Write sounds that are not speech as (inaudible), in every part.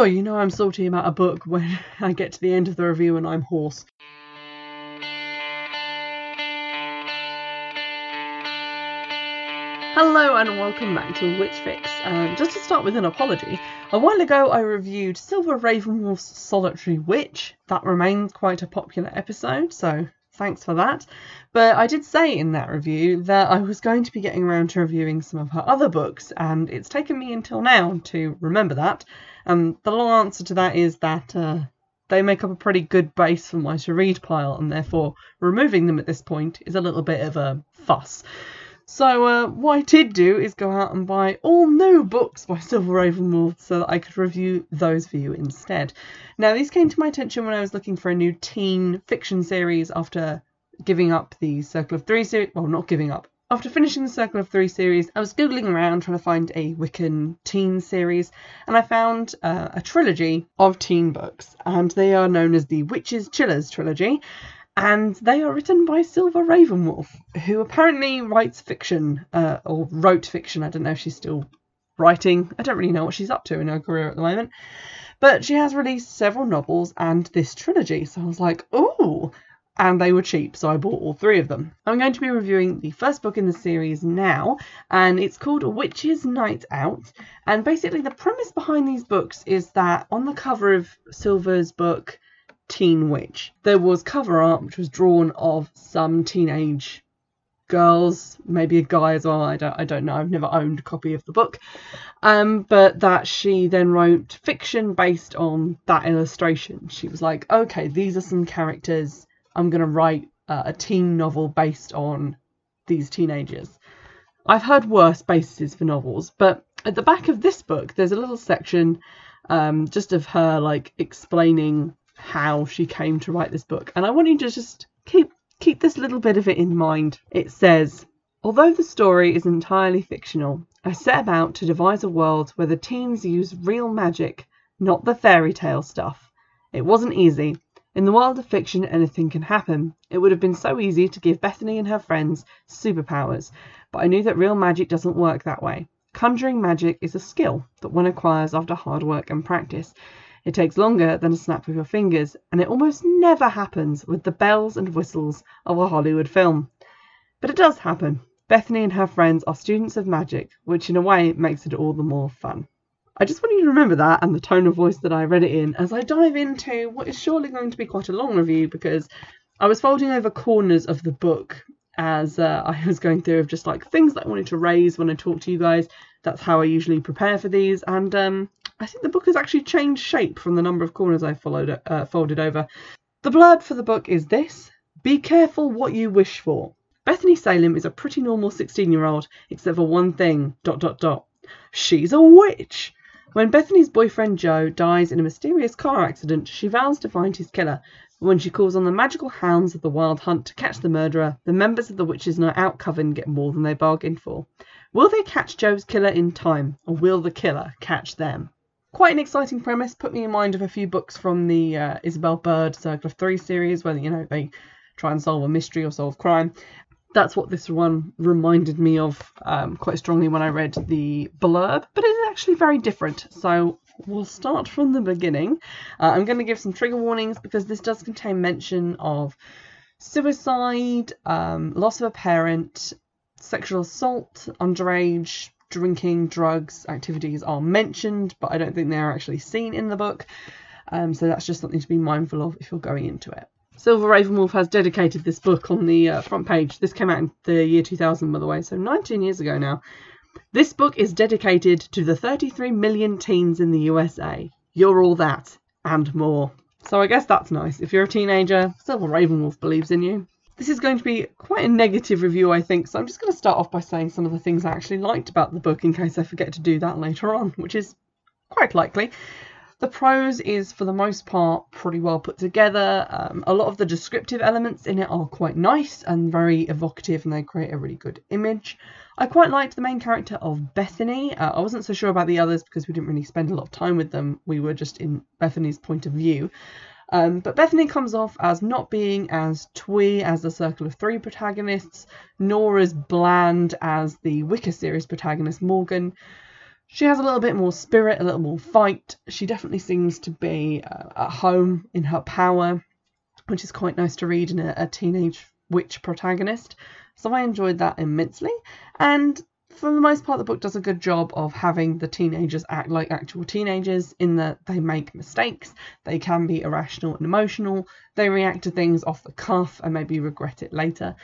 Oh, you know I'm salty about a book when (laughs) I get to the end of the review and I'm hoarse. Hello and welcome back to Witch Fix. Um, just to start with an apology, a while ago I reviewed Silver Ravenwolf's Solitary Witch. That remains quite a popular episode, so thanks for that. But I did say in that review that I was going to be getting around to reviewing some of her other books, and it's taken me until now to remember that. And the long answer to that is that uh, they make up a pretty good base for my to read pile, and therefore removing them at this point is a little bit of a fuss. So uh, what I did do is go out and buy all new books by (laughs) Silver Ravenwolf so that I could review those for you instead. Now these came to my attention when I was looking for a new teen fiction series after giving up the Circle of Three series. Well, not giving up. After finishing the Circle of Three series, I was googling around trying to find a Wiccan teen series, and I found uh, a trilogy of teen books, and they are known as the Witches Chillers trilogy and they are written by Silver Ravenwolf, who apparently writes fiction, uh, or wrote fiction. I don't know if she's still writing. I don't really know what she's up to in her career at the moment. But she has released several novels and this trilogy. So I was like, ooh. And they were cheap, so I bought all three of them. I'm going to be reviewing the first book in the series now, and it's called Witch's Night Out. And basically, the premise behind these books is that on the cover of Silver's book, Teen Witch. There was cover art which was drawn of some teenage girls, maybe a guy as well. I don't, I don't know. I've never owned a copy of the book, um, but that she then wrote fiction based on that illustration. She was like, okay, these are some characters. I'm gonna write uh, a teen novel based on these teenagers. I've heard worse bases for novels, but at the back of this book, there's a little section um, just of her like explaining how she came to write this book. And I want you to just keep keep this little bit of it in mind. It says, although the story is entirely fictional, I set about to devise a world where the teens use real magic, not the fairy tale stuff. It wasn't easy. In the world of fiction, anything can happen. It would have been so easy to give Bethany and her friends superpowers, but I knew that real magic doesn't work that way. Conjuring magic is a skill that one acquires after hard work and practice. It takes longer than a snap of your fingers, and it almost never happens with the bells and whistles of a Hollywood film. But it does happen. Bethany and her friends are students of magic, which in a way makes it all the more fun. I just want you to remember that and the tone of voice that I read it in as I dive into what is surely going to be quite a long review because I was folding over corners of the book as uh, (laughs) I was going through of just like things that I wanted to raise when I talk to you guys. That's how I usually prepare for these, and um, I think the book has actually changed shape from the number of corners I followed uh, folded over. The blurb for the book is this: Be careful what you wish for. Bethany Salem is a pretty normal 16-year-old, except for one thing. Dot dot dot. She's a witch. When Bethany's boyfriend Joe dies in a mysterious car accident, she vows to find his killer. When she calls on the magical hounds of the Wild Hunt to catch the murderer, the members of the Witches' Night Out coven get more than they bargained for. Will they catch Joe's killer in time, or will the killer catch them? quite an exciting premise. Put me in mind of a few books from the uh, Isabel Bird Circle of Three series, where you know they try and solve a mystery or solve crime. That's what this one reminded me of um, quite strongly when I read the blurb, but it's actually very different. So we'll start from the beginning. Uh, I'm going to give some trigger warnings because this does contain mention of suicide, um, loss of a parent, sexual assault, underage drinking, drugs, activities are mentioned, but I don't think they're actually seen in the book. Um, so that's just something to be mindful of if you're going into it. Silver Ravenwolf has dedicated this book on the uh, front page. This came out in the year 2000, by the way, so 19 years ago now. This book is dedicated to the 33 million teens in the USA. You're all that and more. So I guess that's nice. If you're a teenager, Silver Ravenwolf believes in you. This is going to be quite a negative review, I think, so I'm just going to start off by saying some of the things I actually liked about the book in case I forget to do that later on, which is quite likely. The prose is, for the most part, pretty well put together. Um, a lot of the descriptive elements in it are quite nice and very evocative, and they create a really good image. I quite liked the main character of Bethany. Uh, I wasn't so sure about the others because we didn't really spend a lot of time with them. We were just in Bethany's point of view. Um, but Bethany comes off as not being as twee as the Circle of Three protagonists, nor as bland as the Wicca series protagonist Morgan. She has a little bit more spirit, a little more fight. She definitely seems to be uh, at home in her power, which is quite nice to read in a, a teenage witch protagonist. So I enjoyed that immensely. And for the most part, the book does a good job of having the teenagers act like actual teenagers in that they make mistakes, they can be irrational and emotional, they react to things off the cuff and maybe regret it later.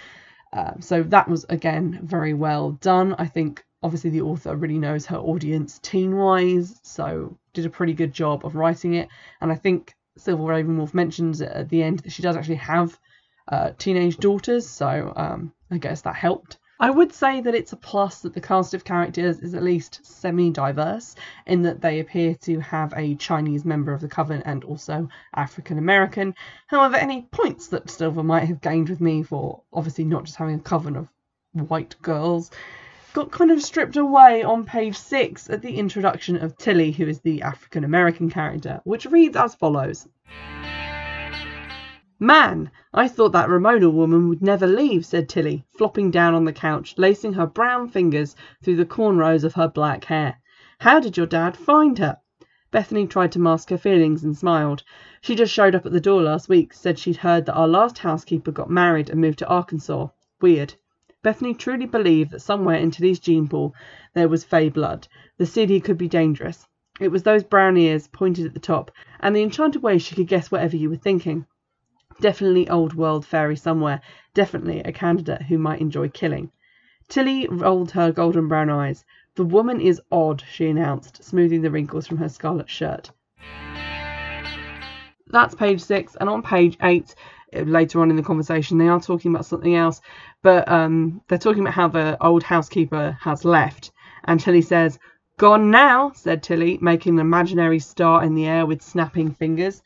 Uh, so that was again very well done. I think obviously the author really knows her audience teen wise, so did a pretty good job of writing it. And I think Silver Ravenwolf mentions at the end that she does actually have uh, teenage daughters, so um, I guess that helped. I would say that it's a plus that the cast of characters is at least semi diverse in that they appear to have a Chinese member of the coven and also African American. However, any points that Silver might have gained with me for obviously not just having a coven of white girls got kind of stripped away on page six at the introduction of Tilly, who is the African American character, which reads as follows. Man, I thought that Ramona woman would never leave, said Tilly, flopping down on the couch, lacing her brown fingers through the cornrows of her black hair. How did your dad find her? Bethany tried to mask her feelings and smiled. She just showed up at the door last week, said she'd heard that our last housekeeper got married and moved to Arkansas. Weird. Bethany truly believed that somewhere in Tilly's gene pool there was fey blood. The city could be dangerous. It was those brown ears pointed at the top, and the enchanted way she could guess whatever you were thinking. Definitely old world fairy somewhere. Definitely a candidate who might enjoy killing. Tilly rolled her golden brown eyes. The woman is odd, she announced, smoothing the wrinkles from her scarlet shirt. That's page six, and on page eight, later on in the conversation, they are talking about something else, but um, they're talking about how the old housekeeper has left. And Tilly says, Gone now, said Tilly, making an imaginary star in the air with snapping fingers.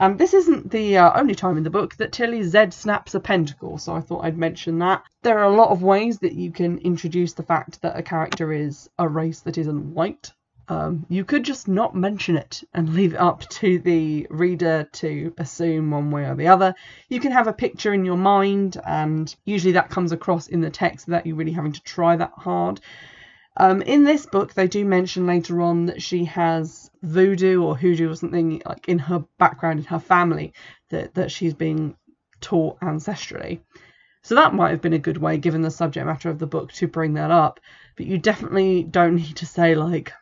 Um, this isn't the uh, only time in the book that Tilly Z snaps a pentacle, so I thought I'd mention that. There are a lot of ways that you can introduce the fact that a character is a race that isn't white. Um, you could just not mention it and (laughs) leave it up to the reader to assume one way or the other. You can have a picture in your mind, and usually that comes across in the text without you really having to try that hard. Um, in this book, they do mention later on that she has voodoo or hoodoo or something like in her background in her family that that she's being taught ancestrally. So that might have been a good way, given the subject matter of the book, to bring that up. But you definitely don't need to say like,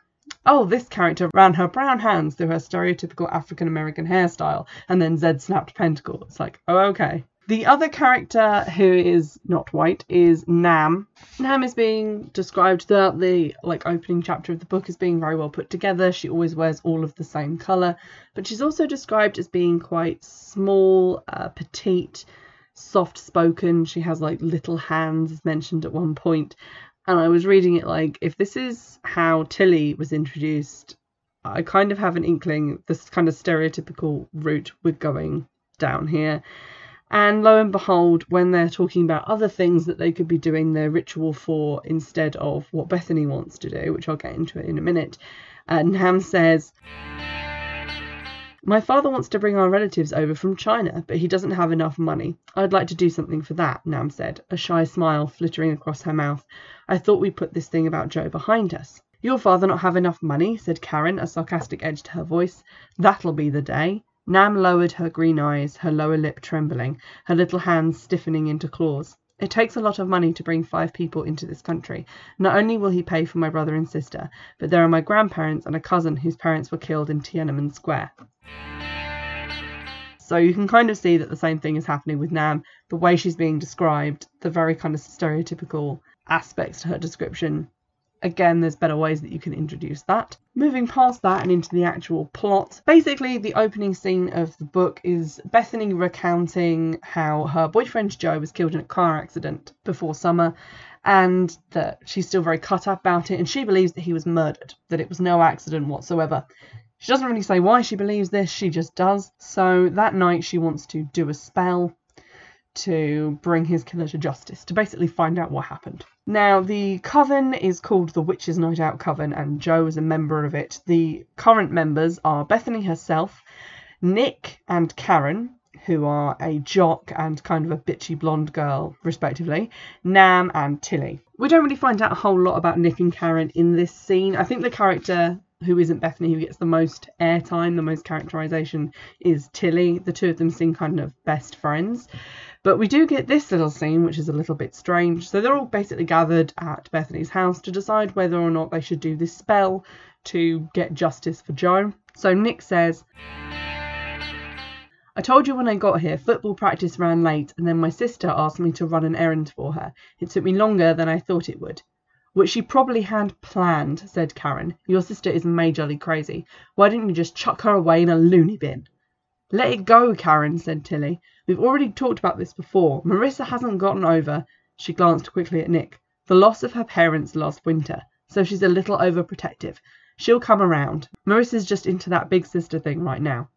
oh, this character ran her brown hands through her stereotypical African American hairstyle and then Z snapped pentacle. It's like, oh, okay. The other character who is not white is Nam. Nam is being described throughout the like opening chapter of the book as being very well put together. She always wears all of the same color, but she's also described as being quite small, uh, petite, soft spoken. She has like little hands, mentioned at one point. point, and I was reading it like, if this is how Tilly was introduced, I kind of have an inkling this kind of stereotypical route we're going down here. And lo and behold, when they're talking about other things that they could be doing their ritual for instead of what Bethany wants to do, which I'll get into in a minute, uh, Nam says, my father wants to bring our relatives over from China, but he doesn't have enough money. I'd like to do something for that, Nam said, a shy smile flittering across her mouth. I thought we'd put this thing about Joe behind us. Your father not have enough money, said Karen, a sarcastic edge to her voice. That'll be the day. Nam lowered her green eyes, her lower lip trembling, her little hands stiffening into claws. It takes a lot of money to bring five people into this country. Not only will he pay for my brother and sister, but there are my grandparents and a cousin whose parents were killed in Tiananmen Square. So you can kind of see that the same thing is happening with Nam. The way she's being described, the very kind of stereotypical aspects to her description. Again, there's better ways that you can introduce that. Moving past that and into the actual plot, basically, the opening scene of the book is Bethany recounting how her boyfriend Joe was killed in a car accident before summer and that she's still very cut up about it and she believes that he was murdered, that it was no accident whatsoever. She doesn't really say why she believes this, she just does. So that night she wants to do a spell to bring his killer to justice, to basically find out what happened. Now, the coven is called the Witches' Night Out Coven, and Joe is a member of it. The current members are Bethany herself, Nick and Karen, who are a jock and kind of a bitchy blonde girl, respectively, Nam and Tilly. We don't really find out a whole lot about Nick and Karen in this scene. I think the character who isn't Bethany who gets the most airtime, the most characterization is Tilly. The two of them seem kind of best friends. But we do get this little scene, which is a little bit strange. So they're all basically gathered at Bethany's house to decide whether or not they should do this spell to get justice for Joe. So Nick says, I told you when I got here, football practice ran late, and then my sister asked me to run an errand for her. It took me longer than I thought it would. Which she probably had planned, said Karen. Your sister is majorly crazy. Why didn't you just chuck her away in a loony bin? Let it go, Karen, said Tilly. We've already talked about this before. Marissa hasn't gotten over, she glanced quickly at Nick, the loss of her parents last winter, so she's a little overprotective. She'll come around. Marissa's just into that big sister thing right now.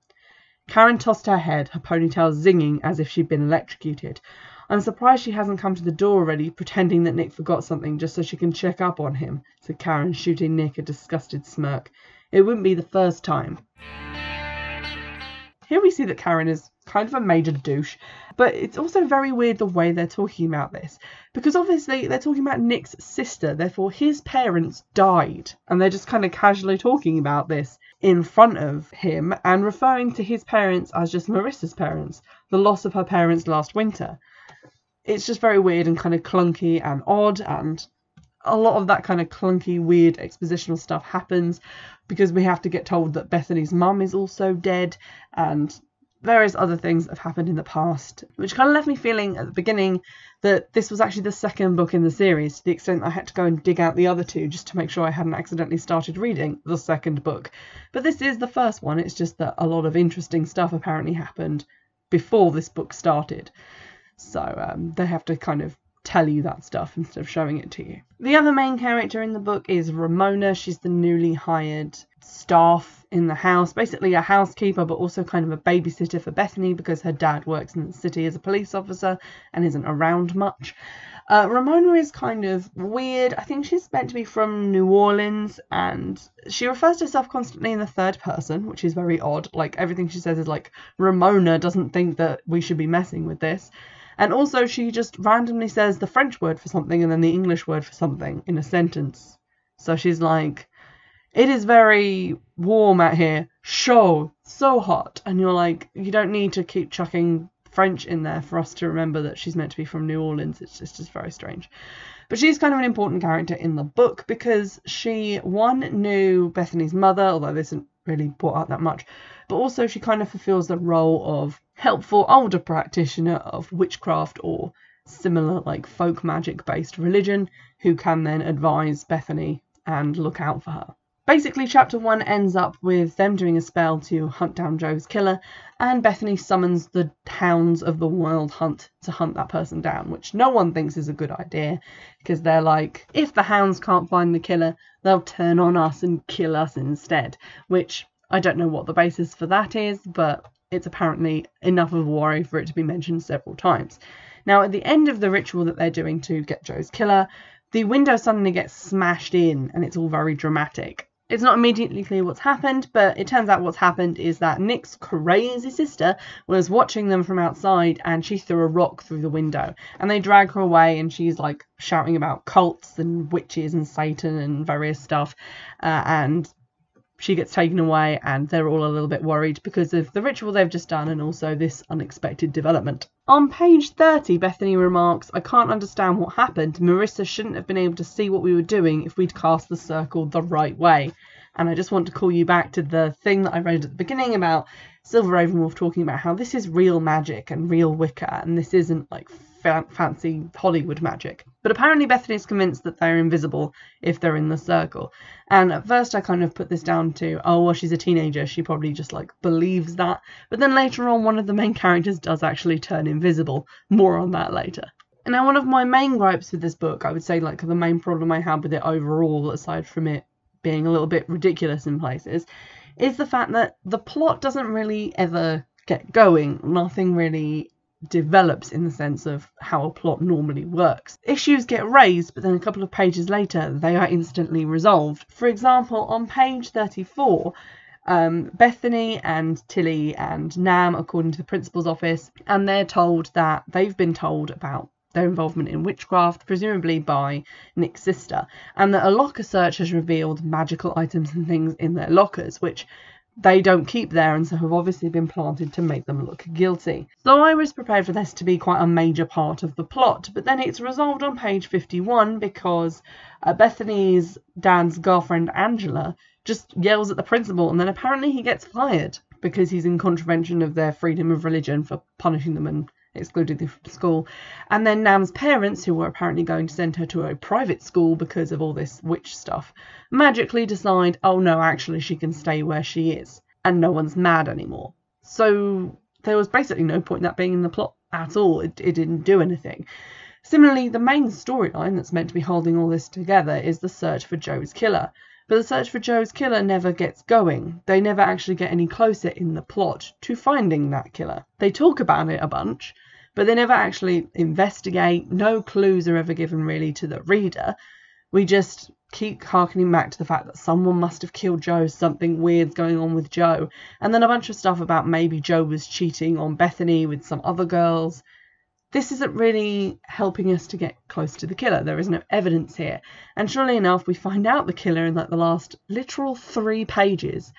Karen tossed her head, her ponytail zinging as if she'd been electrocuted. I'm surprised she hasn't come to the door already, pretending that Nick forgot something just so she can check up on him, said Karen, shooting Nick a disgusted smirk. It wouldn't be the first time. Here we see that Karen is kind of a major douche, but it's also very weird the way they're talking about this. Because obviously they're talking about Nick's sister, therefore his parents died. And they're just kind of casually talking about this in front of him and referring to his parents as just Marissa's parents, the loss of her parents last winter. It's just very weird and kind of clunky and odd and a lot of that kind of clunky, weird expositional stuff happens because we have to get told that Bethany's mum is also dead and various other things have happened in the past, which kind of left me feeling at the beginning that this was actually the second book in the series, to the extent I had to go and dig out the other two just to make sure I hadn't accidentally started reading the second book. But this is the first one, it's just that a lot of interesting stuff apparently happened before this book started. So um, they have to kind of tell you that stuff instead of showing it to you. The other main character in the book is Ramona. She's the newly hired staff in the house, basically a housekeeper, but also kind of a babysitter for Bethany because her dad works in the city as a police officer and isn't around much. Uh, Ramona is kind of weird. I think she's meant to be from New Orleans and she refers to herself constantly in the third person, which is very odd. Like everything she says is like, Ramona doesn't think that we should be messing with this. And also, she just randomly says the French word for something and then the English word for something in a sentence. So she's like, it is very warm out here. Show, so hot. And you're like, you don't need to keep chucking French in there for us to remember that she's meant to be from New Orleans. It's just, just very strange. But she's kind of an important character in the book because she, one, knew Bethany's mother, although this isn't really brought out that much, but also she kind of fulfills the role of helpful older practitioner of witchcraft or similar like folk magic based religion who can then advise Bethany and look out for her. Basically, chapter one ends up with them doing a spell to hunt down Joe's killer, and Bethany summons the hounds of the wild hunt to hunt that person down, which no one thinks is a good idea because they're like, if the hounds can't find the killer, they'll turn on us and kill us instead. Which I don't know what the basis for that is, but it's apparently enough of a worry for it to be mentioned several times. Now, at the end of the ritual that they're doing to get Joe's killer, the window suddenly gets smashed in and it's all very dramatic. It's not immediately clear what's happened, but it turns out what's happened is that Nick's crazy sister was watching them from outside and she threw a rock through the window. And they drag her away and she's like shouting about cults and witches and Satan and various stuff. Uh, and she gets taken away and they're all a little bit worried because of the ritual they've just done and also this unexpected development. On page 30, Bethany remarks, I can't understand what happened. Marissa shouldn't have been able to see what we were doing if we'd cast the circle the right way. And I just want to call you back to the thing that I read at the beginning about Silver Ravenwolf talking about how this is real magic and real Wicca, and this isn't like fa- fancy Hollywood magic. But apparently Bethany's convinced that they're invisible if they're in the circle. And at first I kind of put this down to, oh, well, she's a teenager. She probably just like believes that. But then later on, one of the main characters does actually turn invisible. More on that later. And now one of my main gripes with this book, I would say like the main problem I had with it overall, aside from it being a little bit ridiculous in places, is the fact that the plot doesn't really ever get going. Nothing really develops in the sense of how a plot normally works. Issues get raised, but then a couple of pages later, they are instantly resolved. For example, on page 34, um, Bethany and Tilly and Nam, according to the principal's office, and they're told that they've been told about their involvement in witchcraft, presumably by Nick's sister, and that a locker search has revealed magical items and things in their lockers, which they don't keep there and so have obviously been planted to make them look guilty. So I was prepared for this to be quite a major part of the plot, but then it's resolved on page 51 because uh, Bethany's dad's girlfriend Angela just yells at the principal and then apparently he gets fired because he's in contravention of their freedom of religion for punishing them and excluded from school. And then Nam's parents, who were apparently going to send her to a private school because of all this witch stuff, magically decide, oh no, actually she can stay where she is. And no one's mad anymore. So there was basically no point in that being in the plot at all. It, it didn't do anything. Similarly, the main storyline that's meant to be holding all this together is the search for Joe's killer. But the search for Joe's killer never gets going. They never actually get any closer in the plot to finding that killer. They talk about it a bunch, but they never actually investigate. No clues are ever given really to the reader. We just keep harkening back to the fact that someone must have killed Joe, something weird's going on with Joe, and then a bunch of stuff about maybe Joe was cheating on Bethany with some other girls. This isn't really helping us to get close to the killer. There is no evidence here. And surely enough, we find out the killer in like the last literal three pages.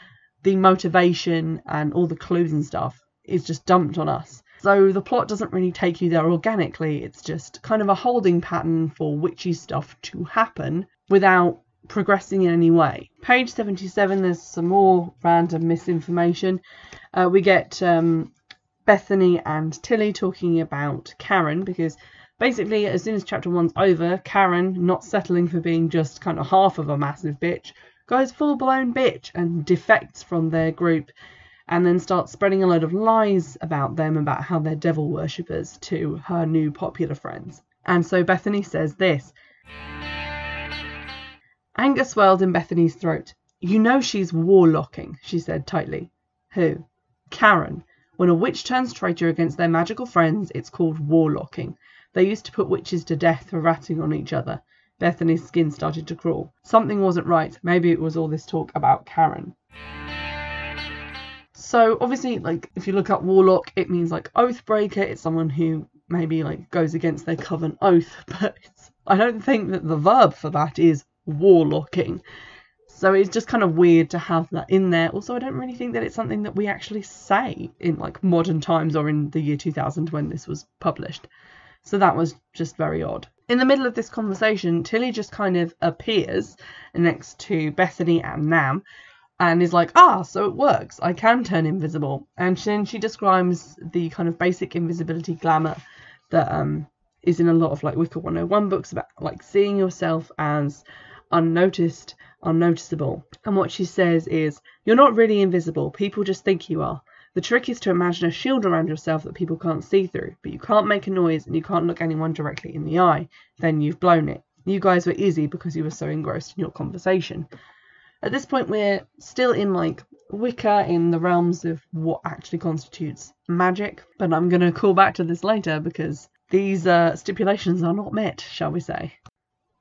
The motivation and all the clues and stuff is just dumped on us. So the plot doesn't really take you there organically. It's just kind of a holding pattern for witchy stuff to happen without progressing in any way. Page 77, there's some more random misinformation. Uh, we get um, Bethany and Tilly talking about Karen because basically, as soon as chapter one's over, Karen, not settling for being just kind of half of a massive bitch, goes full blown bitch and defects from their group and then starts spreading a load of lies about them about how they're devil worshippers to her new popular friends. And so Bethany says this Anger swelled in Bethany's throat. You know she's warlocking, she said tightly. Who? Karen. When a witch turns traitor against their magical friends, it's called warlocking. They used to put witches to death for ratting on each other. Bethany's skin started to crawl. Something wasn't right. Maybe it was all this talk about Karen. So obviously, like if you look up warlock, it means like oath breaker. It's someone who maybe like goes against their coven oath, (laughs) but I don't think that the verb for that is warlocking. So it's just kind of weird to have that in there. Also, I don't really think that it's something that we actually say in like modern times or in the year 2000 when this was published. So that was just very odd. In the middle of this conversation, Tilly just kind of appears next to Bethany and Nam and is like, ah, so it works. I can turn invisible. And then she describes the kind of basic invisibility glamour that um, is in a lot of like Wicca 101 books about like seeing yourself as unnoticed, unnoticeable. And what she says is, you're not really invisible. People just think you are. The trick is to imagine a shield around yourself that people can't see through, but you can't make a noise and you can't look anyone directly in the eye. Then you've blown it. You guys were easy because you were so engrossed in your conversation. At this point, we're still in like Wicca in the realms of what actually constitutes magic, but I'm going to call back to this later because these uh, stipulations are not met, shall we say.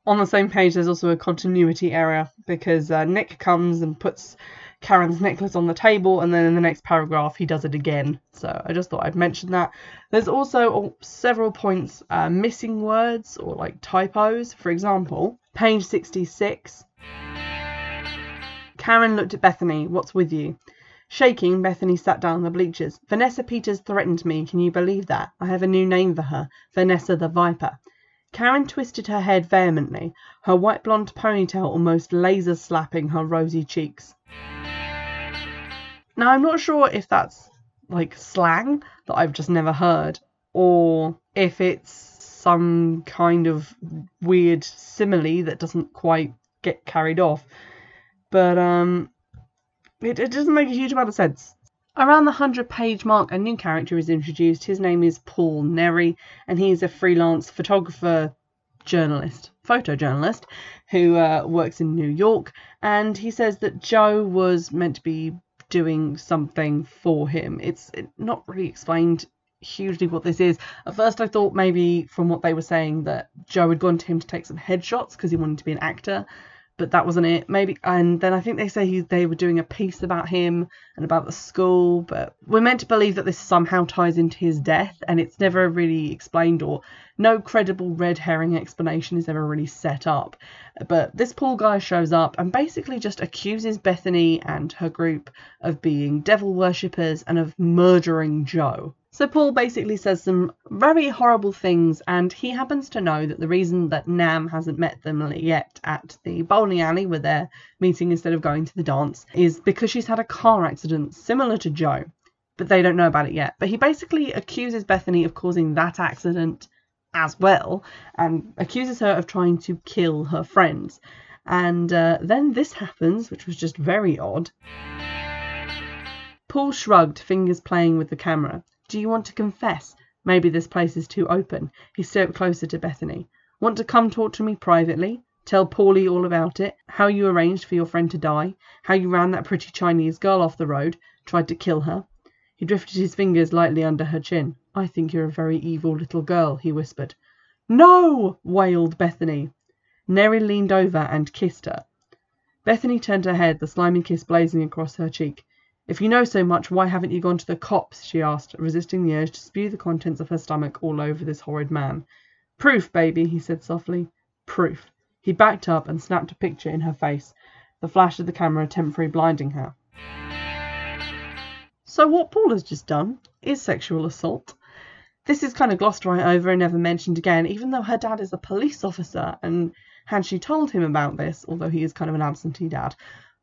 On the same page, there's also a continuity error because uh, Nick comes and puts Karen's necklace on the table, and then in the next paragraph, he does it again. So I just thought I'd mention that. There's also several points uh, missing words or like typos. For example, page 66 Karen looked at Bethany. What's with you? Shaking, Bethany sat down on the bleachers. Vanessa Peters threatened me. Can you believe that? I have a new name for her Vanessa the Viper. Karen twisted her head vehemently, her white blonde ponytail almost laser slapping her rosy cheeks. Now, I'm not sure if that's like slang that I've just never heard, or if it's some kind of weird simile that doesn't quite get carried off but um, it, it doesn't make a huge amount of sense. Around the 100 page mark, a new character is introduced. His name is Paul Nery, and he's a freelance photographer, journalist, photojournalist, who uh, works in New York. And he says that Joe was meant to be doing something for him. It's not really explained hugely what this is. At first, I thought maybe from what they were saying that Joe had gone to him to take some headshots because he wanted to be an actor but that wasn't it. Maybe, and then I think they say he, they were doing a piece about him and about the school, but we're meant to believe that this somehow ties into his death, and it's never really explained, or no credible red herring explanation is ever really set up. But this Paul guy shows up and basically just accuses Bethany and her group of being devil worshippers and of murdering Joe. So Paul basically says some very horrible things, and he happens to know that the reason that Nam hasn't met them yet at the bowling alley where they're meeting instead of going to the dance is because she's had a car accident similar to Joe, but they don't know about it yet. But he basically accuses Bethany of causing that accident as well, and accuses her of trying to kill her friends. And uh, then this happens, which was just very odd. Paul shrugged, fingers playing with the camera. Do you want to confess? Maybe this place is too open. He stepped closer to Bethany. Want to come talk to me privately? Tell Paulie all about it. How you arranged for your friend to die. How you ran that pretty Chinese girl off the road. Tried to kill her. He drifted his fingers lightly under her chin. I think you're a very evil little girl, he whispered. No! wailed Bethany. Neri leaned over and kissed her. Bethany turned her head, the slimy kiss blazing across her cheek. If you know so much, why haven't you gone to the cops? she asked, resisting the urge to spew the contents of her stomach all over this horrid man. Proof, baby, he said softly. Proof. He backed up and snapped a picture in her face, the flash of the camera temporarily blinding her. So what Paul has just done is sexual assault. This is kind of glossed right over and never mentioned again, even though her dad is a police officer, and had she told him about this, although he is kind of an absentee dad,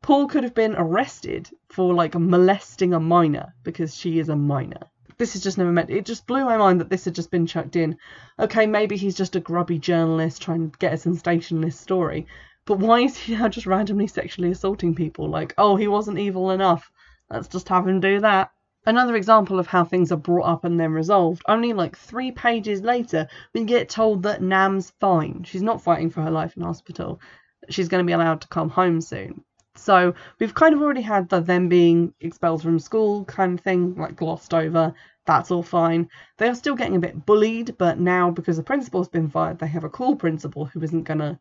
Paul could have been arrested for like molesting a minor because she is a minor. This is just never meant. It just blew my mind that this had just been chucked in. Okay, maybe he's just a grubby journalist trying to get a sensationalist story, but why is he now just randomly sexually assaulting people? Like, oh, he wasn't evil enough. Let's just have him do that. Another example of how things are brought up and then resolved. Only like three pages later, we get told that Nam's fine. She's not fighting for her life in hospital. She's going to be allowed to come home soon. So we've kind of already had the them being expelled from school kind of thing, like glossed over. That's all fine. They are still getting a bit bullied, but now because the principal's been fired, they have a cool principal who isn't gonna,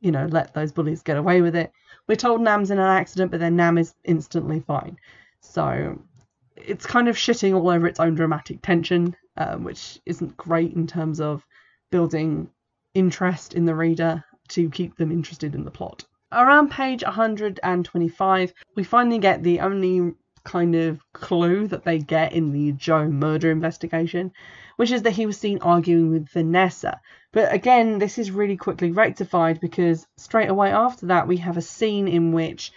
you know, let those bullies get away with it. We're told Nam's in an accident, but then Nam is instantly fine. So it's kind of shitting all over its own dramatic tension, um, which isn't great in terms of building interest in the reader to keep them interested in the plot. Around page 125, we finally get the only kind of clue that they get in the Joe murder investigation, which is that he was seen arguing with Vanessa. But again, this is really quickly rectified because straight away after that, we have a scene in which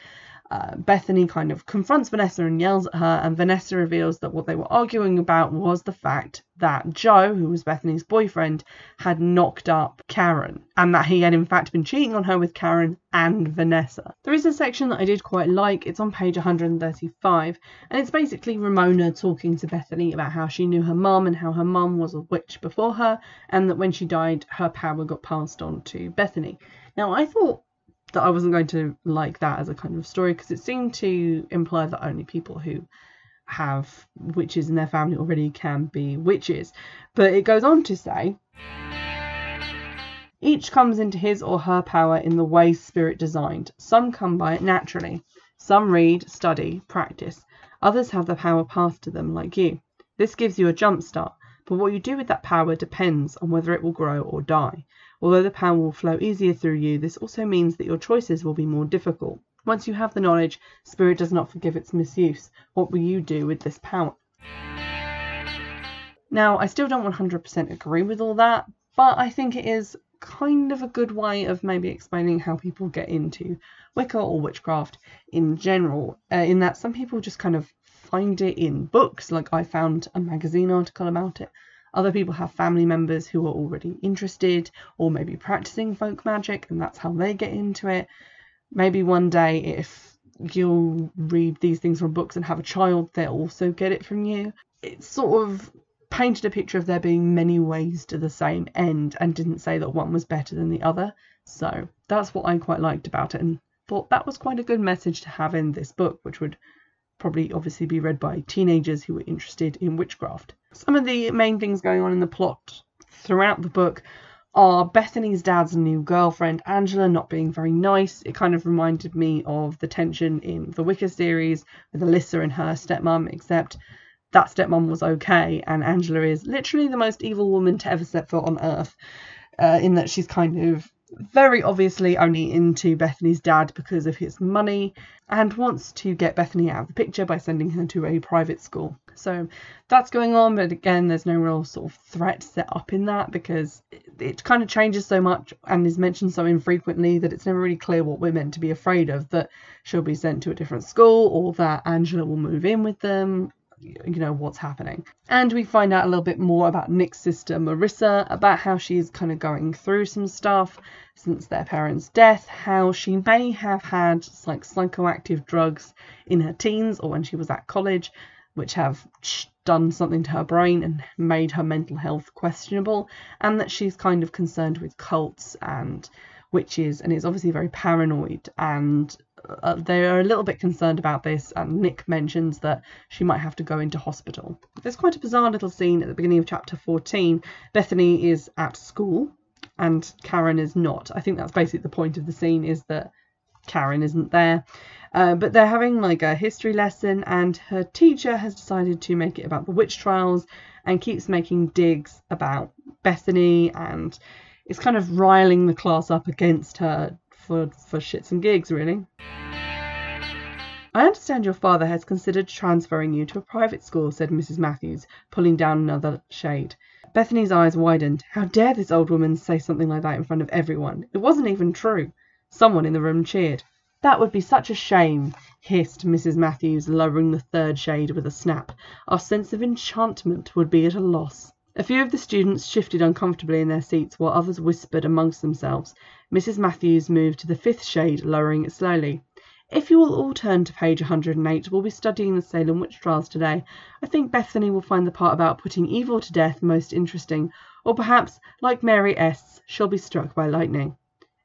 uh, Bethany kind of confronts Vanessa and yells at her, and Vanessa reveals that what they were arguing about was the fact that Joe, who was Bethany's boyfriend, had knocked up Karen, and that he had in fact been cheating on her with Karen and Vanessa. There is a section that I did quite like, it's on page 135, and it's basically Ramona talking to Bethany about how she knew her mum and how her mum was a witch before her, and that when she died, her power got passed on to Bethany. Now, I thought that I wasn't going to like that as a kind of story because it seemed to imply that only people who have witches in their family already can be witches. But it goes on to say each comes into his or her power in the way spirit designed. Some come by it naturally. Some read, study, practice. Others have the power passed to them, like you. This gives you a jump start, but what you do with that power depends on whether it will grow or die. Although the power will flow easier through you, this also means that your choices will be more difficult. Once you have the knowledge, Spirit does not forgive its misuse. What will you do with this power? Now, I still don't 100% agree with all that, but I think it is kind of a good way of maybe explaining how people get into Wicca or witchcraft in general, uh, in that some people just kind of find it in books, like I found a magazine article about it. Other people have family members who are already interested or maybe practicing folk magic, and that's how they get into it. Maybe one day, if you'll read these things from books and have a child, they'll also get it from you. It sort of painted a picture of there being many ways to the same end and didn't say that one was better than the other. So that's what I quite liked about it and thought that was quite a good message to have in this book, which would probably obviously be read by teenagers who were interested in witchcraft. Some of the main things going on in the plot throughout the book are Bethany's dad's new girlfriend, Angela, not being very nice. It kind of reminded me of the tension in the Wicca series with Alyssa and her stepmom, except that stepmom was okay, and Angela is literally the most evil woman to ever set foot on Earth, uh, in that she's kind of very obviously only into Bethany's dad because of his money and wants to get Bethany out of the picture by sending her to a private school. So that's going on, but again, there's no real sort of threat set up in that because it, it kind of changes so much and is mentioned so infrequently that it's never really clear what we're meant to be afraid of that she'll be sent to a different school or that Angela will move in with them you know what's happening. And we find out a little bit more about nick's sister marissa about how she's kind of going through some stuff since their parents death how she may have had like psychoactive drugs in her teens or when she was at college which have done something to her brain and made her mental health questionable and that she's kind of concerned with cults and witches and is obviously very paranoid and uh, they are a little bit concerned about this, and Nick mentions that she might have to go into hospital. There's quite a bizarre little scene at the beginning of chapter 14. Bethany is at school, and Karen is not. I think that's basically the point of the scene is that Karen isn't there. Uh, but they're having like a history lesson, and her teacher has decided to make it about the witch trials and keeps making digs about Bethany and it's kind of riling the class up against her for, for shits and gigs, really. I understand your father has considered transferring you to a private school, said Mrs. Matthews, pulling down another shade. Bethany's eyes widened. How dare this old woman say something like that in front of everyone? It wasn't even true. Someone in the room cheered. That would be such a shame, hissed Mrs. Matthews, lowering the third shade with a snap. Our sense of enchantment would be at a loss. A few of the students shifted uncomfortably in their seats while others whispered amongst themselves. Mrs. Matthews moved to the fifth shade, lowering it slowly. If you will all turn to page 108, we'll be studying the Salem witch trials today. I think Bethany will find the part about putting evil to death most interesting, or perhaps, like Mary S., she'll be struck by lightning.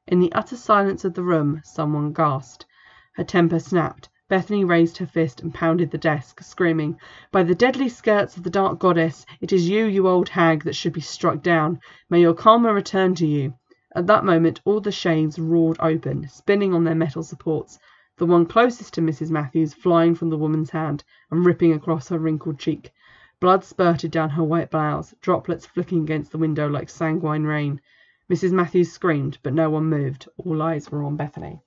In the utter silence of the room, someone gasped. Her temper snapped. Bethany raised her fist and pounded the desk, screaming, By the deadly skirts of the dark goddess, it is you, you old hag, that should be struck down. May your karma return to you. At that moment all the shades roared open, spinning on their metal supports, the one closest to Mrs. Matthews flying from the woman's hand and ripping across her wrinkled cheek. Blood spurted down her white blouse, droplets flicking against the window like sanguine rain. Mrs. Matthews screamed, but no one moved. All eyes were on Bethany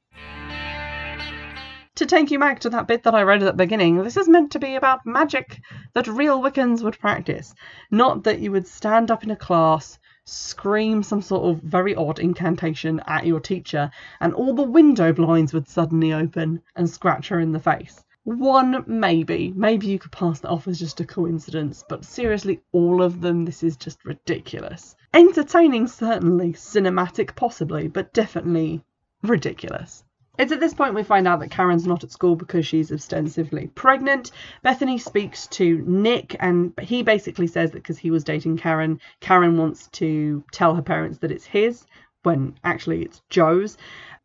to take you back to that bit that I read at the beginning, this is meant to be about magic that real Wiccans would practice. Not that you would stand up in a class, scream some sort of very odd incantation at your teacher, and all the window blinds would suddenly open and scratch her in the face. One, maybe. Maybe you could pass that off as just a coincidence, but seriously, all of them, this is just ridiculous. Entertaining, certainly. Cinematic, possibly, but definitely ridiculous. It's at this point we find out that Karen's not at school because she's ostensibly pregnant. Bethany speaks to Nick, and he basically says that because he was dating Karen, Karen wants to tell her parents that it's his when actually it's Joe's.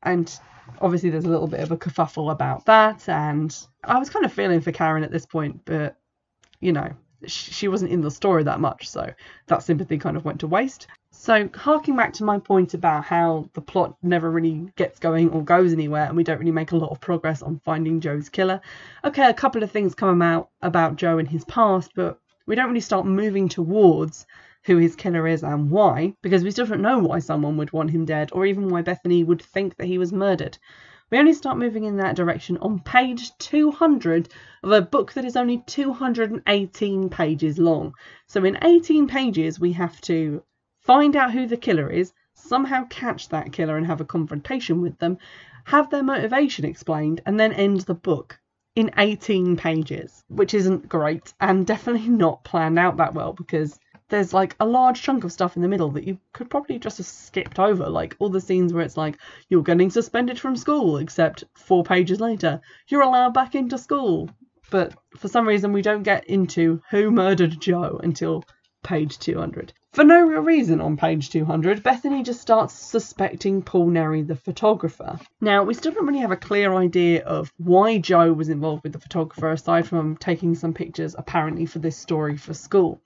And obviously, there's a little bit of a kerfuffle about that. And I was kind of feeling for Karen at this point, but you know, she wasn't in the story that much, so that sympathy kind of went to waste. So, harking back to my point about how the plot never really gets going or goes anywhere, and we don't really make a lot of progress on finding Joe's killer. Okay, a couple of things come out about Joe and his past, but we don't really start moving towards who his killer is and why, because we still don't know why someone would want him dead, or even why Bethany would think that he was murdered. We only start moving in that direction on page 200 of a book that is only 218 pages long. So in 18 pages, we have to find out who the killer is, somehow catch that killer and have a confrontation with them, have their motivation explained, and then end the book in 18 pages, which isn't great and (laughs) definitely not planned out that well because there's like a large chunk of stuff in the middle that you could probably just have skipped over, like all the scenes where it's like you're getting suspended from school, except four pages later you're allowed back into school. But for some reason we don't get into who murdered Joe until page 200. For no real reason on page 200, Bethany just starts suspecting Paul Neary, the photographer. Now, we still don't really have a clear idea of why Joe was involved with the photographer, aside from taking some pictures apparently for this story for school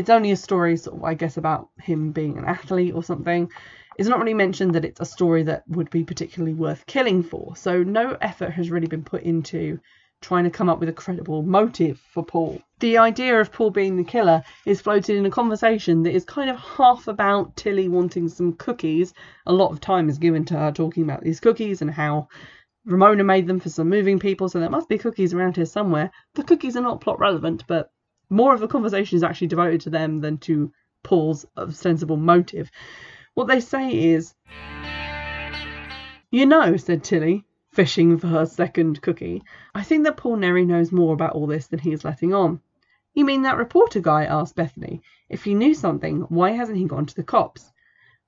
It's only a story, sort of, I guess, about him being an athlete or something. It's not really mentioned that it's a story that would be particularly worth killing for. So no effort has really been put into trying to come up with a credible motive for Paul. The idea of Paul being the killer is floated in a conversation that is kind of half about Tilly wanting some cookies. A lot of time is given to her talking about these cookies and how Ramona made them for some moving people, so there must be cookies around here somewhere. The cookies are not plot relevant, but more of the conversation is actually devoted to them than to Paul's ostensible motive. What they say is, You know, said Tilly, fishing for her second cookie. I think that Paul Neary knows more about all this than he is letting on. You mean that reporter guy? asked Bethany. If he knew something, why hasn't he gone to the cops?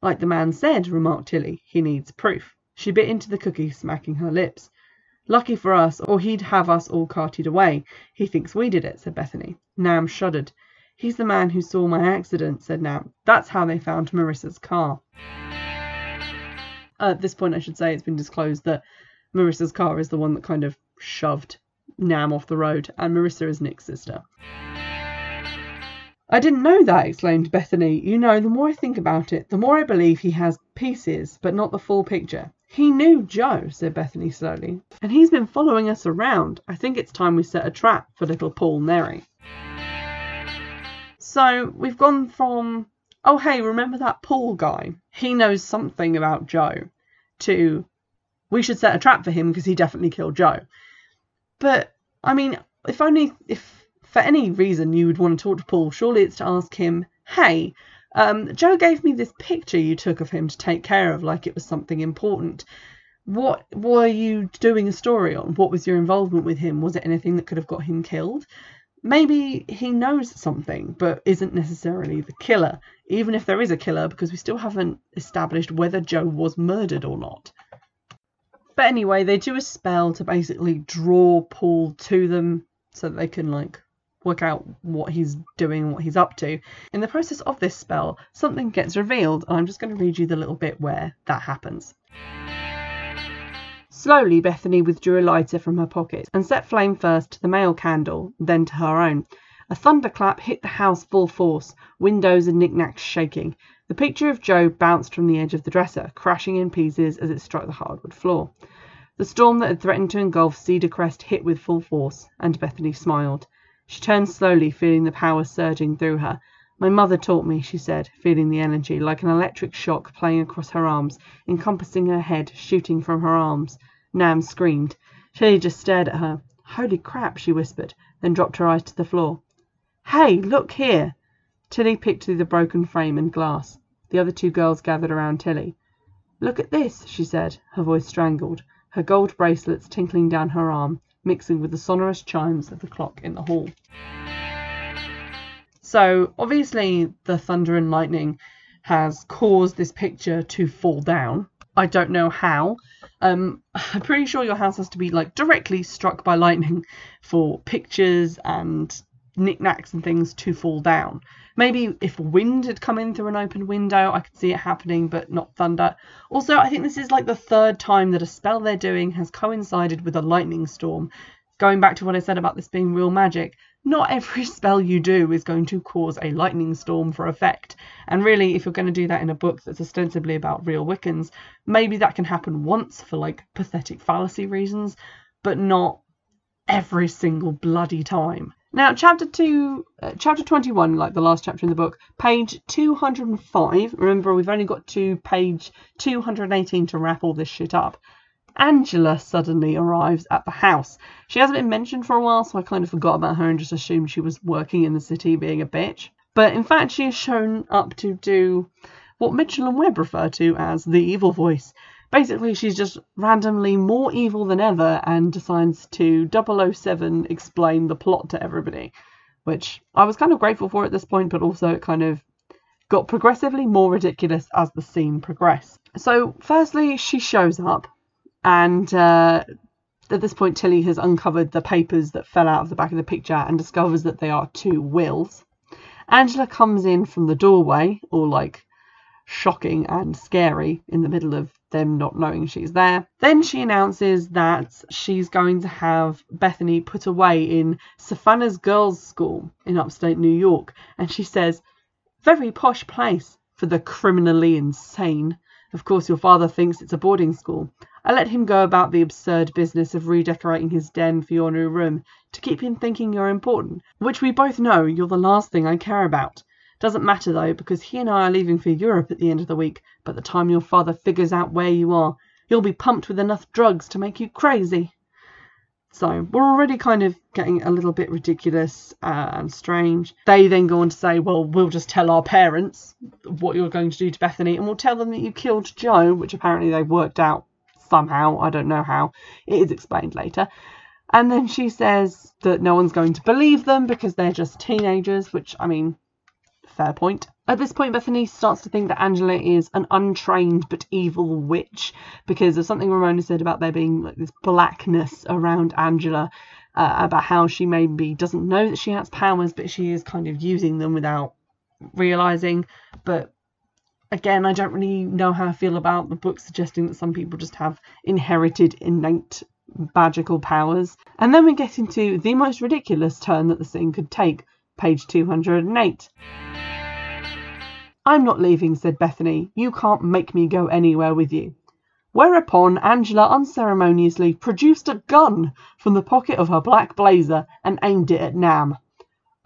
Like the man said, remarked Tilly, he needs proof. She bit into the cookie, smacking her lips. Lucky for us, or he'd have us all carted away. He thinks we did it, said Bethany. Nam shuddered. He's the man who saw my accident, said Nam. That's how they found Marissa's car. At this point, I should say it's been disclosed that Marissa's car is the one that kind of shoved Nam off the road, and Marissa is Nick's sister. I didn't know that, exclaimed Bethany. You know, the more I think about it, the more I believe he has pieces, but not the full picture. He knew Joe, said Bethany slowly, and he's been following us around. I think it's time we set a trap for little Paul Neary. So we've gone from, oh, hey, remember that Paul guy? He knows something about Joe, to we should set a trap for him because he definitely killed Joe. But I mean, if only if for any reason you would want to talk to Paul, surely it's to ask him, "Hey, um, Joe gave me this picture you took of him to take care of, like it was something important. What were you doing a story on? What was your involvement with him? Was it anything that could have got him killed?" Maybe he knows something, but isn't necessarily the killer, even if there is a killer, because we still haven't established whether Joe was murdered or not. But anyway, they do a spell to basically draw Paul to them so that they can like work out what he's doing, what he's up to. In the process of this spell, something gets revealed, and I'm just going to read you the little bit where that happens. Slowly, Bethany withdrew a lighter from her pocket and set flame first to the male candle, then to her own. A thunderclap hit the house full force, windows and knickknacks shaking. The picture of Joe bounced from the edge of the dresser, crashing in pieces as it struck the hardwood floor. The storm that had threatened to engulf Cedar Crest hit with full force, and Bethany smiled. She turned slowly, feeling the power surging through her. My mother taught me, she said, feeling the energy, like an electric shock playing across her arms, encompassing her head, shooting from her arms. Nam screamed. Tilly just stared at her. Holy crap, she whispered, then dropped her eyes to the floor. Hey, look here! Tilly picked through the broken frame and glass. The other two girls gathered around Tilly. "Look at this," she said, her voice strangled, her gold bracelets tinkling down her arm, mixing with the sonorous chimes of the clock in the hall. So, obviously, the thunder and lightning has caused this picture to fall down. I don't know how. Um, I'm pretty sure your house has to be like directly struck by lightning for pictures and knickknacks and things to fall down. Maybe if wind had come in through an open window, I could see it happening, but not thunder. Also, I think this is like the third time that a spell they're doing has coincided with a lightning storm. Going back to what I said about this being real magic, not every (laughs) spell you do is going to cause a lightning storm for effect. And really, if you're going to do that in a book that's ostensibly about real Wiccans, maybe that can happen once for like pathetic fallacy reasons, but not every single bloody time. Now, chapter two, uh, chapter twenty-one, like the last chapter in the book, page two hundred and five. Remember, we've only got to page two hundred and eighteen to wrap all this shit up. Angela suddenly arrives at the house. She hasn't been mentioned for a while, so I kind of forgot about her and just assumed she was working in the city being a bitch. But in fact, she is shown up to do what Mitchell and Webb refer to as the evil voice. Basically, she's just randomly more evil than ever and decides to 007 explain the plot to everybody, which I was kind of grateful for at this point, but also it kind of got progressively more ridiculous as the scene progressed. So, firstly, she shows up, and uh, at this point, Tilly has uncovered the papers that fell out of the back of the picture and discovers that they are two wills. Angela comes in from the doorway, all like shocking and scary in the middle of them not knowing she's there. Then she announces that she's going to have Bethany put away in Savannah's Girls' School in upstate New York. And she says, very posh place for the criminally insane. Of course, your father thinks it's a boarding school. I let him go about the absurd business of redecorating his den for your new room to keep him thinking you're important, which we both know you're the last thing I care about. Doesn't matter though, because he and I are leaving for Europe at the end of the week. By the time your father figures out where you are, you'll be pumped with enough drugs to make you crazy. So we're already kind of getting a little bit ridiculous uh, and strange. They then go on to say, well, we'll just tell our parents what you're going to do to Bethany and we'll tell them that you killed Joe, which apparently they've worked out somehow. I don't know how. It is explained later. And then she says that no one's going to believe them because they're just teenagers, which, I mean, fair point. At this point, Bethany starts to think that Angela is an untrained but evil witch because of something Ramona said about there being like this blackness around Angela, uh, about how she maybe doesn't know that she has powers, but she is kind of using them without realizing. But again, I don't really know how I feel about the book suggesting that some people just have inherited innate magical powers. And then we get into the most ridiculous turn that the scene could take, page 208. I'm not leaving, said Bethany. You can't make me go anywhere with you. Whereupon Angela unceremoniously produced a gun from the pocket of her black blazer and aimed it at Nam.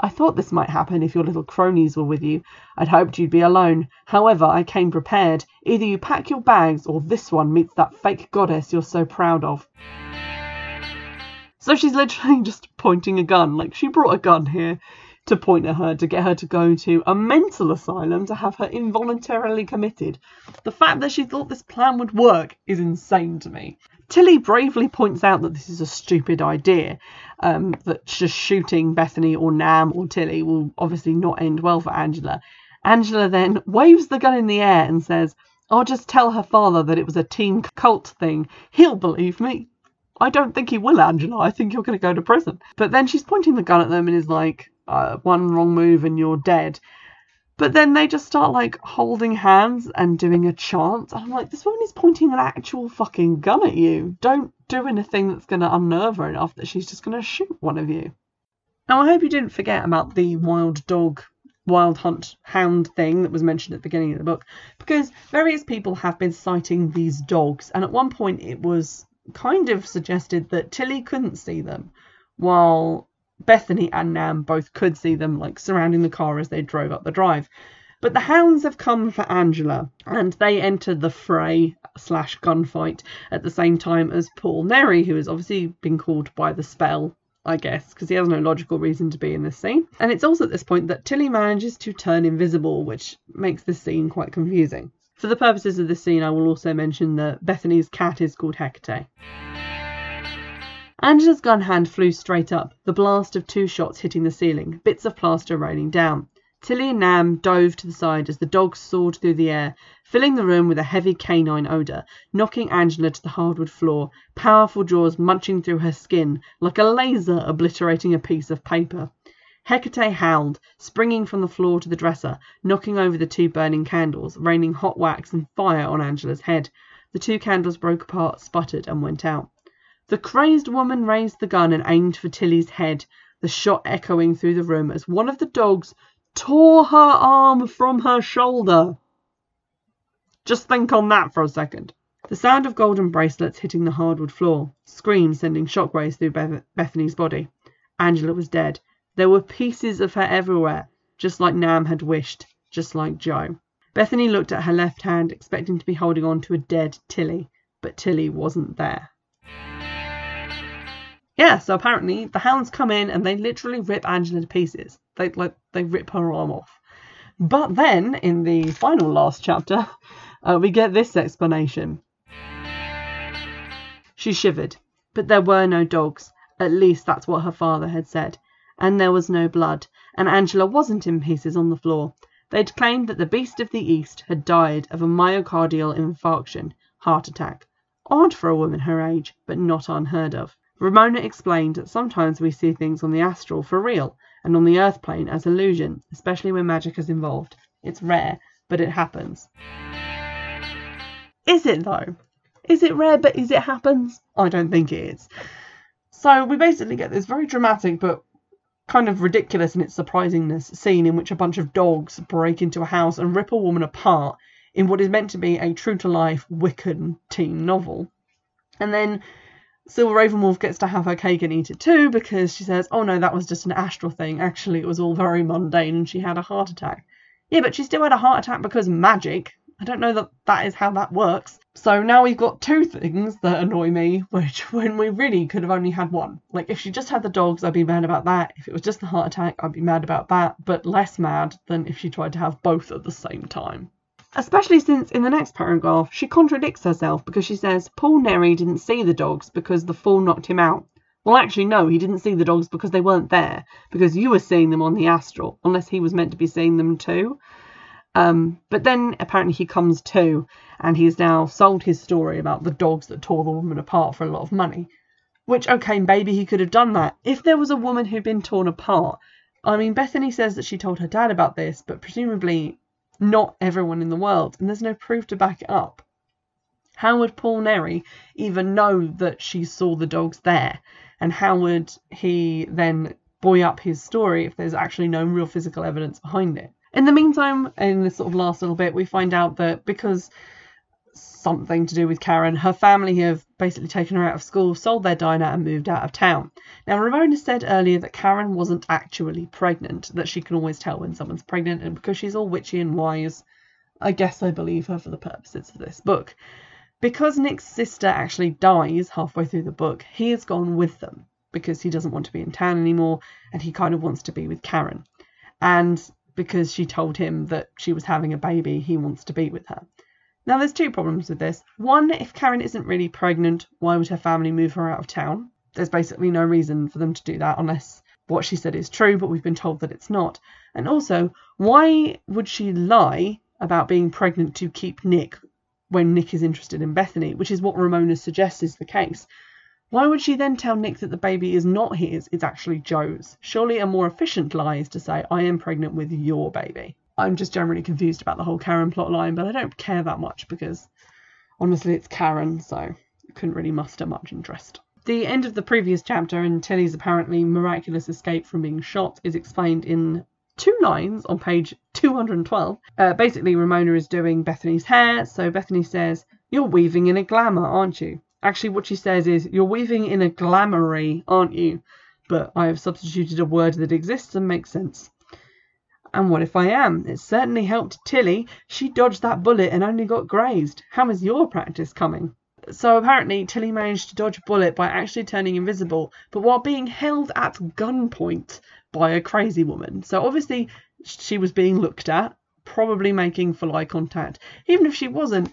I thought this might happen if your little cronies were with you. I'd hoped you'd be alone. However, I came prepared. Either you pack your bags or this one meets that fake goddess you're so proud of. So she's literally (laughs) just pointing a gun. Like, she brought a gun here to point at her to get her to go to a mental asylum to have her involuntarily committed. The fact that she thought this plan would work is insane to me. Tilly bravely points out that this is a stupid idea, um, that just shooting Bethany or Nam or Tilly will obviously not end well for Angela. Angela then waves the gun in the air and says, I'll just tell her father that it was a teen cult thing. He'll believe me. I don't think he will, Angela. I think you're going to go to prison. But then she's pointing the gun at them and is like, uh, one wrong move and you're dead. But then they just start like holding hands and doing a chant. I'm like, this woman is pointing an actual fucking gun at you. Don't do anything that's going to unnerve her enough that she's just going to shoot one of you. Now, I hope you didn't forget about the wild dog, wild hunt hound thing that was mentioned at the beginning of the book, because various people have been sighting these dogs, and at one point it was kind of suggested that Tilly couldn't see them, while Bethany and Nam both could see them like surrounding the car as they drove up the drive. But the hounds have come for Angela, and they enter the fray slash gunfight at the same time as Paul Neary, who has obviously been called by the spell, I guess, because he has no logical reason to be in this scene. And it's also at this point that Tilly manages to turn invisible, which makes this scene quite confusing. For the purposes of this scene, I will also mention that Bethany's cat is called Hecate. Angela's gun hand flew straight up, the blast of two shots hitting the ceiling, bits of plaster raining down. Tilly and Nam dove to the side as the dogs soared through the air, filling the room with a heavy canine odour, knocking Angela to the hardwood floor, powerful jaws munching through her skin, like a laser obliterating a piece of paper. Hecate howled, springing from the floor to the dresser, knocking over the two burning candles, raining hot wax and fire on Angela's head. The two candles broke apart, sputtered, and went out. The crazed woman raised the gun and aimed for Tilly's head, the shot echoing through the room as one of the dogs tore her arm from her shoulder. Just think on that for a second. The sound of golden bracelets hitting the hardwood floor, screams sending shockwaves through Beth- Bethany's body. Angela was dead. There were pieces of her everywhere, just like Nam had wished, just like Joe. Bethany looked at her left hand, expecting to be holding on to a dead Tilly, but Tilly wasn't there yeah, so apparently the hounds come in and they literally rip Angela to pieces. They like they rip her arm off. But then in the final last chapter, uh, we get this explanation. She shivered, but there were no dogs. At least that's what her father had said. And there was no blood, and Angela wasn't in pieces on the floor. They'd claimed that the beast of the East had died of a myocardial infarction, heart attack. Odd for a woman her age, but not unheard of. Ramona explained that sometimes we see things on the astral for real and on the earth plane as illusion, especially when magic is involved. It's rare, but it happens. Is it though? Is it rare, but is it happens? I don't think it is. So we basically get this very dramatic but kind of ridiculous in its surprisingness scene in which a bunch of dogs break into a house and rip a woman apart in what is meant to be a true to life Wiccan teen novel. And then Silver Ravenwolf gets to have her cake and eat it too because she says, Oh no, that was just an astral thing. Actually, it was all very mundane and she had a heart attack. Yeah, but she still had a heart attack because magic. I don't know that that is how that works. So now we've got two things that annoy me, which (laughs) when we really could have only had one. Like if she just had the dogs, I'd be mad about that. If it was just the heart attack, I'd be mad about that, but less mad than if she tried to have both at the same time. Especially since in the next paragraph she contradicts herself because she says Paul Neary didn't see the dogs because the fall knocked him out. Well, actually, no, he didn't see the dogs because they weren't there, because you were seeing them on the astral, unless he was meant to be seeing them too. Um, but then apparently he comes to, and he's now sold his story about the dogs that tore the woman apart for a lot of money. Which, okay, maybe he could have done that. If there was a woman who'd been torn apart, I mean, Bethany says that she told her dad about this, but presumably not everyone in the world, and there's no proof to back it up. How would Paul Neary even know that she saw the dogs there? And how would he then buoy up his story if there's actually no real physical evidence behind it? In the meantime, in this sort of last little bit, we find out that because something to do with Karen, her family have basically taken her out of school, sold their diner, and moved out of town. Now, Ramona said earlier that Karen wasn't actually pregnant, that she can always tell when someone's pregnant, and because she's all witchy and wise, I guess I believe her for the purposes of this book. Because Nick's sister actually dies halfway through the book, he has gone with them because he doesn't want to be in town anymore and he kind of wants to be with Karen. And because she told him that she was having a baby, he wants to be with her. Now, there's two problems with this. One, if Karen isn't really pregnant, why would her family move her out of town? There's basically no reason for them to do that unless what she said is true, but we've been told that it's not. And also, why would she lie about being pregnant to keep Nick when Nick is interested in Bethany, which is what Ramona suggests is the case? Why would she then tell Nick that the baby is not his, it's actually Joe's? Surely a more efficient lie is to say, I am pregnant with your baby. I'm just generally confused about the whole Karen plotline, but I don't care that much because honestly it's Karen, so I couldn't really muster much interest. The end of the previous chapter and Tilly's apparently miraculous escape from being shot is explained in two lines on page 212. Uh, basically, Ramona is doing Bethany's hair, so Bethany says, You're weaving in a glamour, aren't you? Actually, what she says is, You're weaving in a glamoury, aren't you? But I have substituted a word that exists and makes sense. And what if I am? It certainly helped Tilly. She dodged that bullet and only got grazed. How is your practice coming? So apparently, Tilly managed to dodge a bullet by actually turning invisible, but while being held at gunpoint by a crazy woman. So obviously, she was being looked at, probably making full eye contact. Even if she wasn't,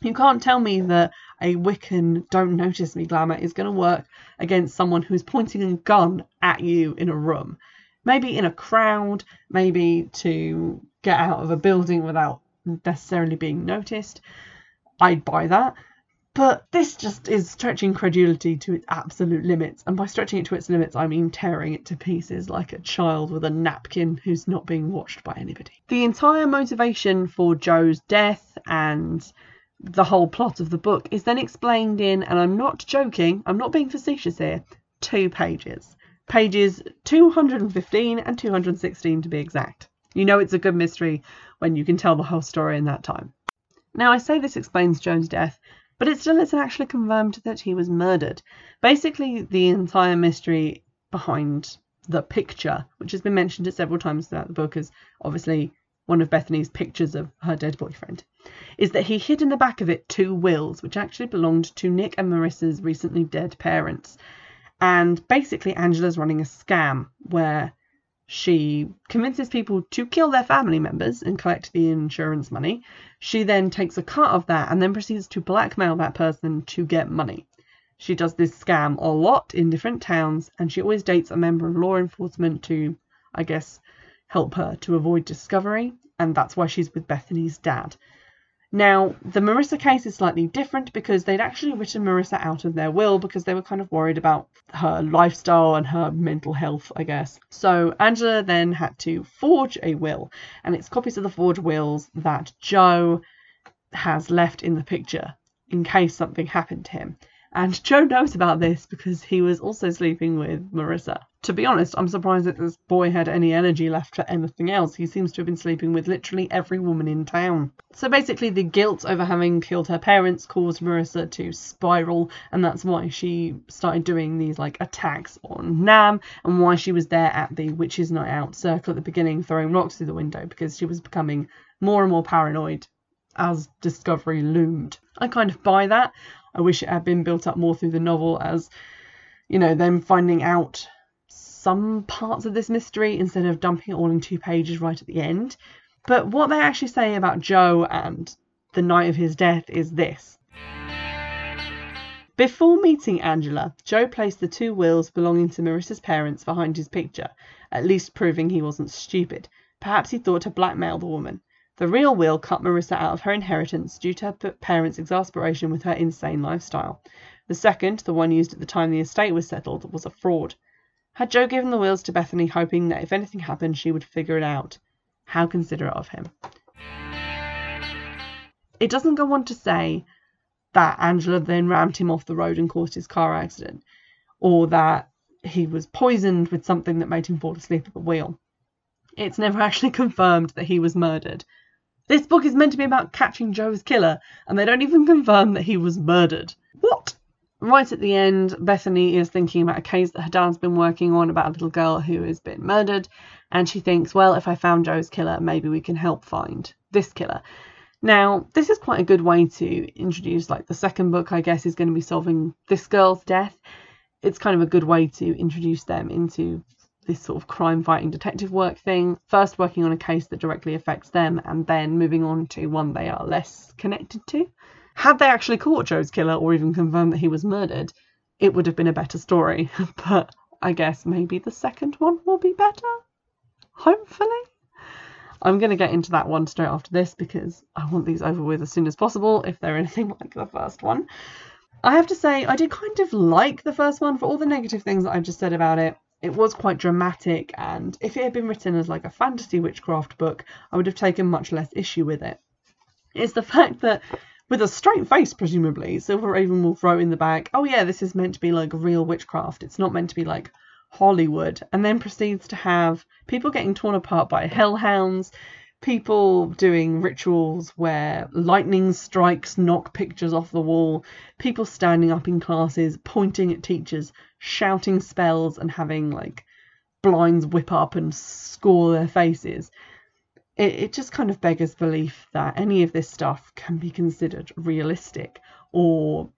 you can't tell me that a Wiccan don't notice me glamour is going to work against someone who's pointing a gun at you in a room. Maybe in a crowd, maybe to get out of a building without necessarily being noticed. I'd buy that. But this just is stretching credulity to its absolute limits. And by stretching it to its limits, I mean tearing it to pieces like a child with a napkin who's not being watched by anybody. The entire motivation for Joe's death and the whole plot of the book is then explained in, and I'm not joking, I'm not being facetious here, two pages. Pages 215 and 216 to be exact. You know it's a good mystery when you can tell the whole story in that time. Now, I say this explains Joe's death, but it still isn't actually confirmed that he was murdered. Basically, the entire mystery behind the picture, which has been mentioned several times throughout the book as obviously one of Bethany's pictures of her dead boyfriend, is that he hid in the back of it two wills, which actually belonged to Nick and Marissa's recently dead parents. And basically, Angela's running a scam where she convinces people to kill their family members and collect the insurance money. She then takes a cut of that and then proceeds to blackmail that person to get money. She does this scam a lot in different towns and she always dates a member of law enforcement to, I guess, help her to avoid discovery, and that's why she's with Bethany's dad. Now, the Marissa case is slightly different because they'd actually written Marissa out of their will because they were kind of worried about her lifestyle and her mental health, I guess. So Angela then had to forge a will, and it's copies of the forged wills that Joe has left in the picture in case something happened to him. And Joe knows about this because he was also sleeping with Marissa. To be honest, I'm surprised that this boy had any energy left for anything else. He seems to have been sleeping with literally every woman in town. So basically, the guilt over having killed her parents caused Marissa to spiral, and that's why she started doing these like attacks on Nam, and why she was there at the Witches' Night Out circle at the beginning, throwing rocks through the window because she was becoming more and more paranoid as discovery loomed. I kind of buy that. I wish it had been built up more through the novel as, you know, them finding out some parts of this mystery instead of dumping it all in two pages right at the end. But what they actually say about Joe and the night of his death is this. Before meeting Angela, Joe placed the two wills belonging to Marissa's parents behind his picture, at least proving he wasn't stupid. Perhaps he thought to blackmail the woman. The real will cut Marissa out of her inheritance due to her parents' exasperation with her insane lifestyle. The second, the one used at the time the estate was settled, was a fraud. Had Joe given the wheels to Bethany hoping that if anything happened she would figure it out? How considerate of him. It doesn't go on to say that Angela then rammed him off the road and caused his car accident, or that he was poisoned with something that made him fall asleep at the wheel. It's never (laughs) actually confirmed that he was murdered, this book is meant to be about catching Joe's killer, and they don't even confirm that he was murdered. What? Right at the end, Bethany is thinking about a case that her dad's been working on about a little girl who has been murdered, and she thinks, well, if I found Joe's killer, maybe we can help find this killer. Now, this is quite a good way to introduce, like, the second book, I guess, is going to be solving this girl's death. It's kind of a good way to introduce them into this sort of crime fighting detective work thing, first working on a case that directly affects them and then moving on to one they are less connected to. Had they actually caught Joe's killer or even confirmed that he was murdered, it would have been a better story. (laughs) but I guess maybe the second one will be better. Hopefully. I'm going to get into that one straight after this because I want these over with as soon as possible if they're anything (laughs) like the first one. I have to say, I did kind of like the first one for all the negative things that I've just said about it it was quite dramatic, and if it had been written as like a fantasy witchcraft book, I would have taken much less issue with it. It's the (laughs) fact that, with a straight face, presumably, Silver Ravenwolf wrote in the back, oh yeah, this is meant to be like real witchcraft. It's not meant to be like Hollywood, and then proceeds to have people getting torn apart by hellhounds, people doing rituals where lightning strikes knock pictures off the wall, people standing up in classes, pointing at teachers, shouting spells, and having like blinds whip up and score their faces. It, it just kind of beggars belief that any of this stuff can be considered realistic or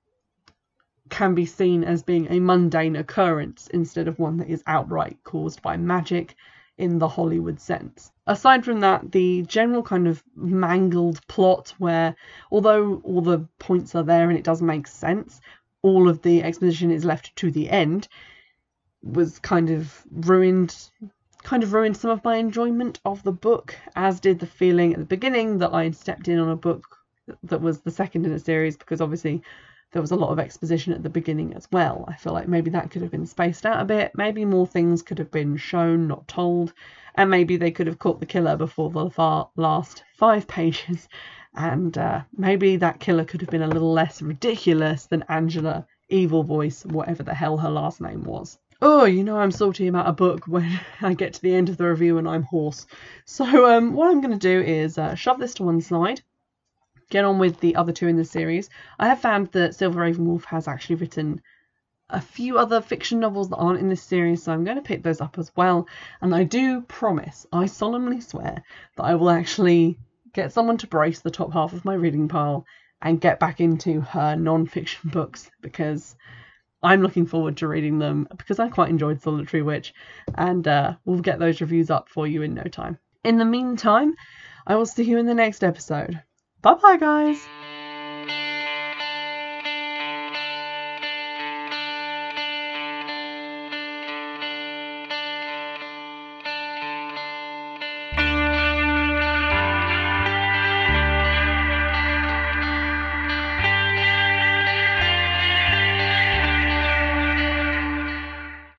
can be seen as being a mundane occurrence instead of one that is outright caused by magic in the Hollywood sense. Aside from that, the general kind of mangled plot, where although all the points are there and it does make sense, all of the exposition is left to the end, was kind of ruined. Kind of ruined some of my enjoyment of the book, as did the feeling at the beginning that I had stepped in on a book that was the second in a series, because obviously there was a lot of exposition at the beginning as well. I feel like maybe that could have been spaced out a bit. Maybe more things could have been shown, not told. And maybe they could have caught the killer before the last five pages. (laughs) And uh, maybe that killer could have been a little less ridiculous than Angela, evil voice, whatever the hell her last name was. Oh, you know I'm salty about a book when (laughs) I get to the end of the review and I'm hoarse. So um, what I'm going to do is uh, shove this to one side get on with the other two in the series. I have found that Silver Ravenwolf has actually written a few other fiction novels that aren't in this series, so I'm going to pick those up as well. And I do promise, I solemnly swear, that I will actually get someone to brace the top half of my reading pile and get back into her non fiction (laughs) books because I'm looking forward to reading them because I quite enjoyed Solitary Witch, and uh, we'll get those reviews up for you in no time. In the meantime, I will see you in the next episode. Bye bye, guys.